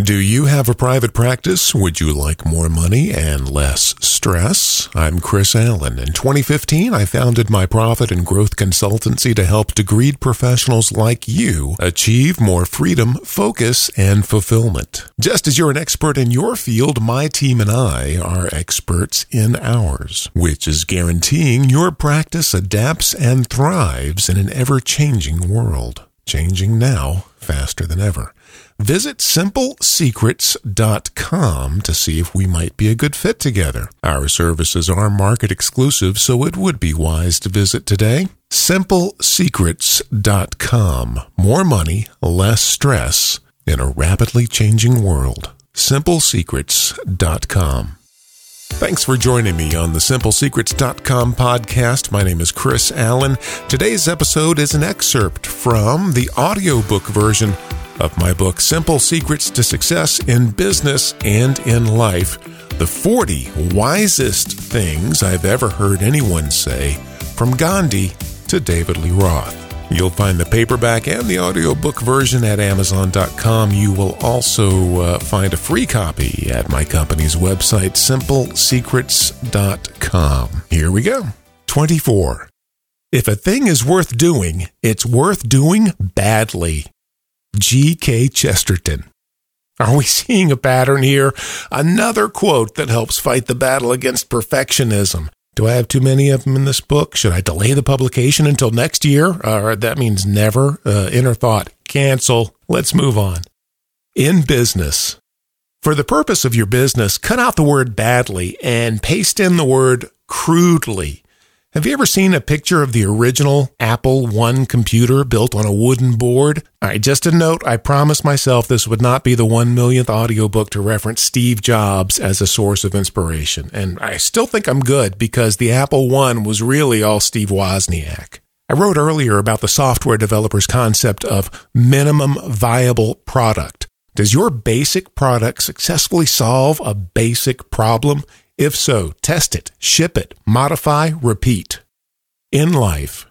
Do you have a private practice? Would you like more money and less stress? I'm Chris Allen. In 2015, I founded my profit and growth consultancy to help degreed professionals like you achieve more freedom, focus, and fulfillment. Just as you're an expert in your field, my team and I are experts in ours, which is guaranteeing your practice adapts and thrives in an ever changing world. Changing now faster than ever. Visit simplesecrets.com to see if we might be a good fit together. Our services are market exclusive, so it would be wise to visit today. Simplesecrets.com. More money, less stress in a rapidly changing world. Simplesecrets.com. Thanks for joining me on the SimpleSecrets.com podcast. My name is Chris Allen. Today's episode is an excerpt from the audiobook version of my book, Simple Secrets to Success in Business and in Life The 40 Wisest Things I've Ever Heard Anyone Say, from Gandhi to David Lee Roth. You'll find the paperback and the audiobook version at Amazon.com. You will also uh, find a free copy at my company's website, simplesecrets.com. Here we go. 24. If a thing is worth doing, it's worth doing badly. G.K. Chesterton. Are we seeing a pattern here? Another quote that helps fight the battle against perfectionism. Do I have too many of them in this book? Should I delay the publication until next year? Or that means never. Uh, inner thought, cancel. Let's move on. In business. For the purpose of your business, cut out the word badly and paste in the word crudely. Have you ever seen a picture of the original Apple I computer built on a wooden board? All right, just a note, I promised myself this would not be the one millionth audiobook to reference Steve Jobs as a source of inspiration. And I still think I'm good because the Apple I was really all Steve Wozniak. I wrote earlier about the software developer's concept of minimum viable product. Does your basic product successfully solve a basic problem? If so, test it, ship it, modify, repeat. In life,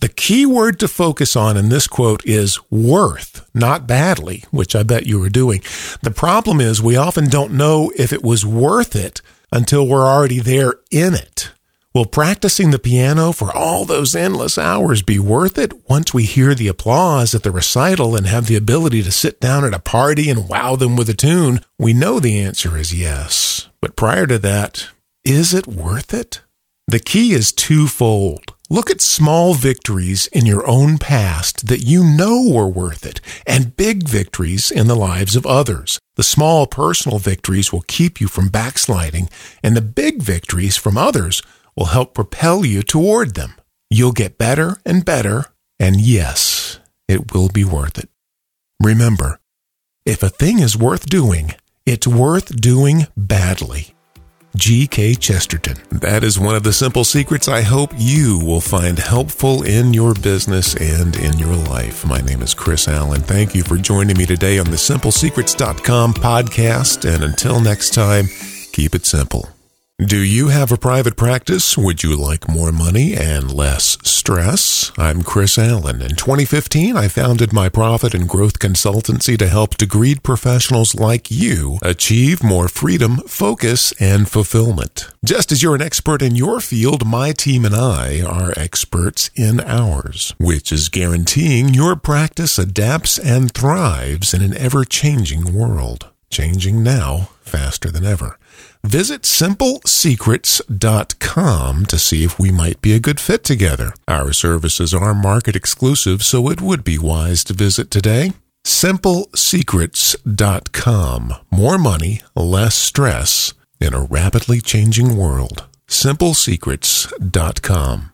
the key word to focus on in this quote is worth, not badly, which I bet you were doing. The problem is we often don't know if it was worth it until we're already there in it. Will practicing the piano for all those endless hours be worth it once we hear the applause at the recital and have the ability to sit down at a party and wow them with a tune? We know the answer is yes. But prior to that, is it worth it? The key is twofold. Look at small victories in your own past that you know were worth it, and big victories in the lives of others. The small personal victories will keep you from backsliding, and the big victories from others will help propel you toward them. You'll get better and better, and yes, it will be worth it. Remember, if a thing is worth doing, it's worth doing badly. G.K. Chesterton. That is one of the simple secrets I hope you will find helpful in your business and in your life. My name is Chris Allen. Thank you for joining me today on the simplesecrets.com podcast. And until next time, keep it simple. Do you have a private practice? Would you like more money and less stress? I'm Chris Allen. In 2015, I founded my profit and growth consultancy to help degreed professionals like you achieve more freedom, focus, and fulfillment. Just as you're an expert in your field, my team and I are experts in ours, which is guaranteeing your practice adapts and thrives in an ever changing world. Changing now faster than ever. Visit simplesecrets.com to see if we might be a good fit together. Our services are market exclusive, so it would be wise to visit today. Simplesecrets.com. More money, less stress in a rapidly changing world. Simplesecrets.com.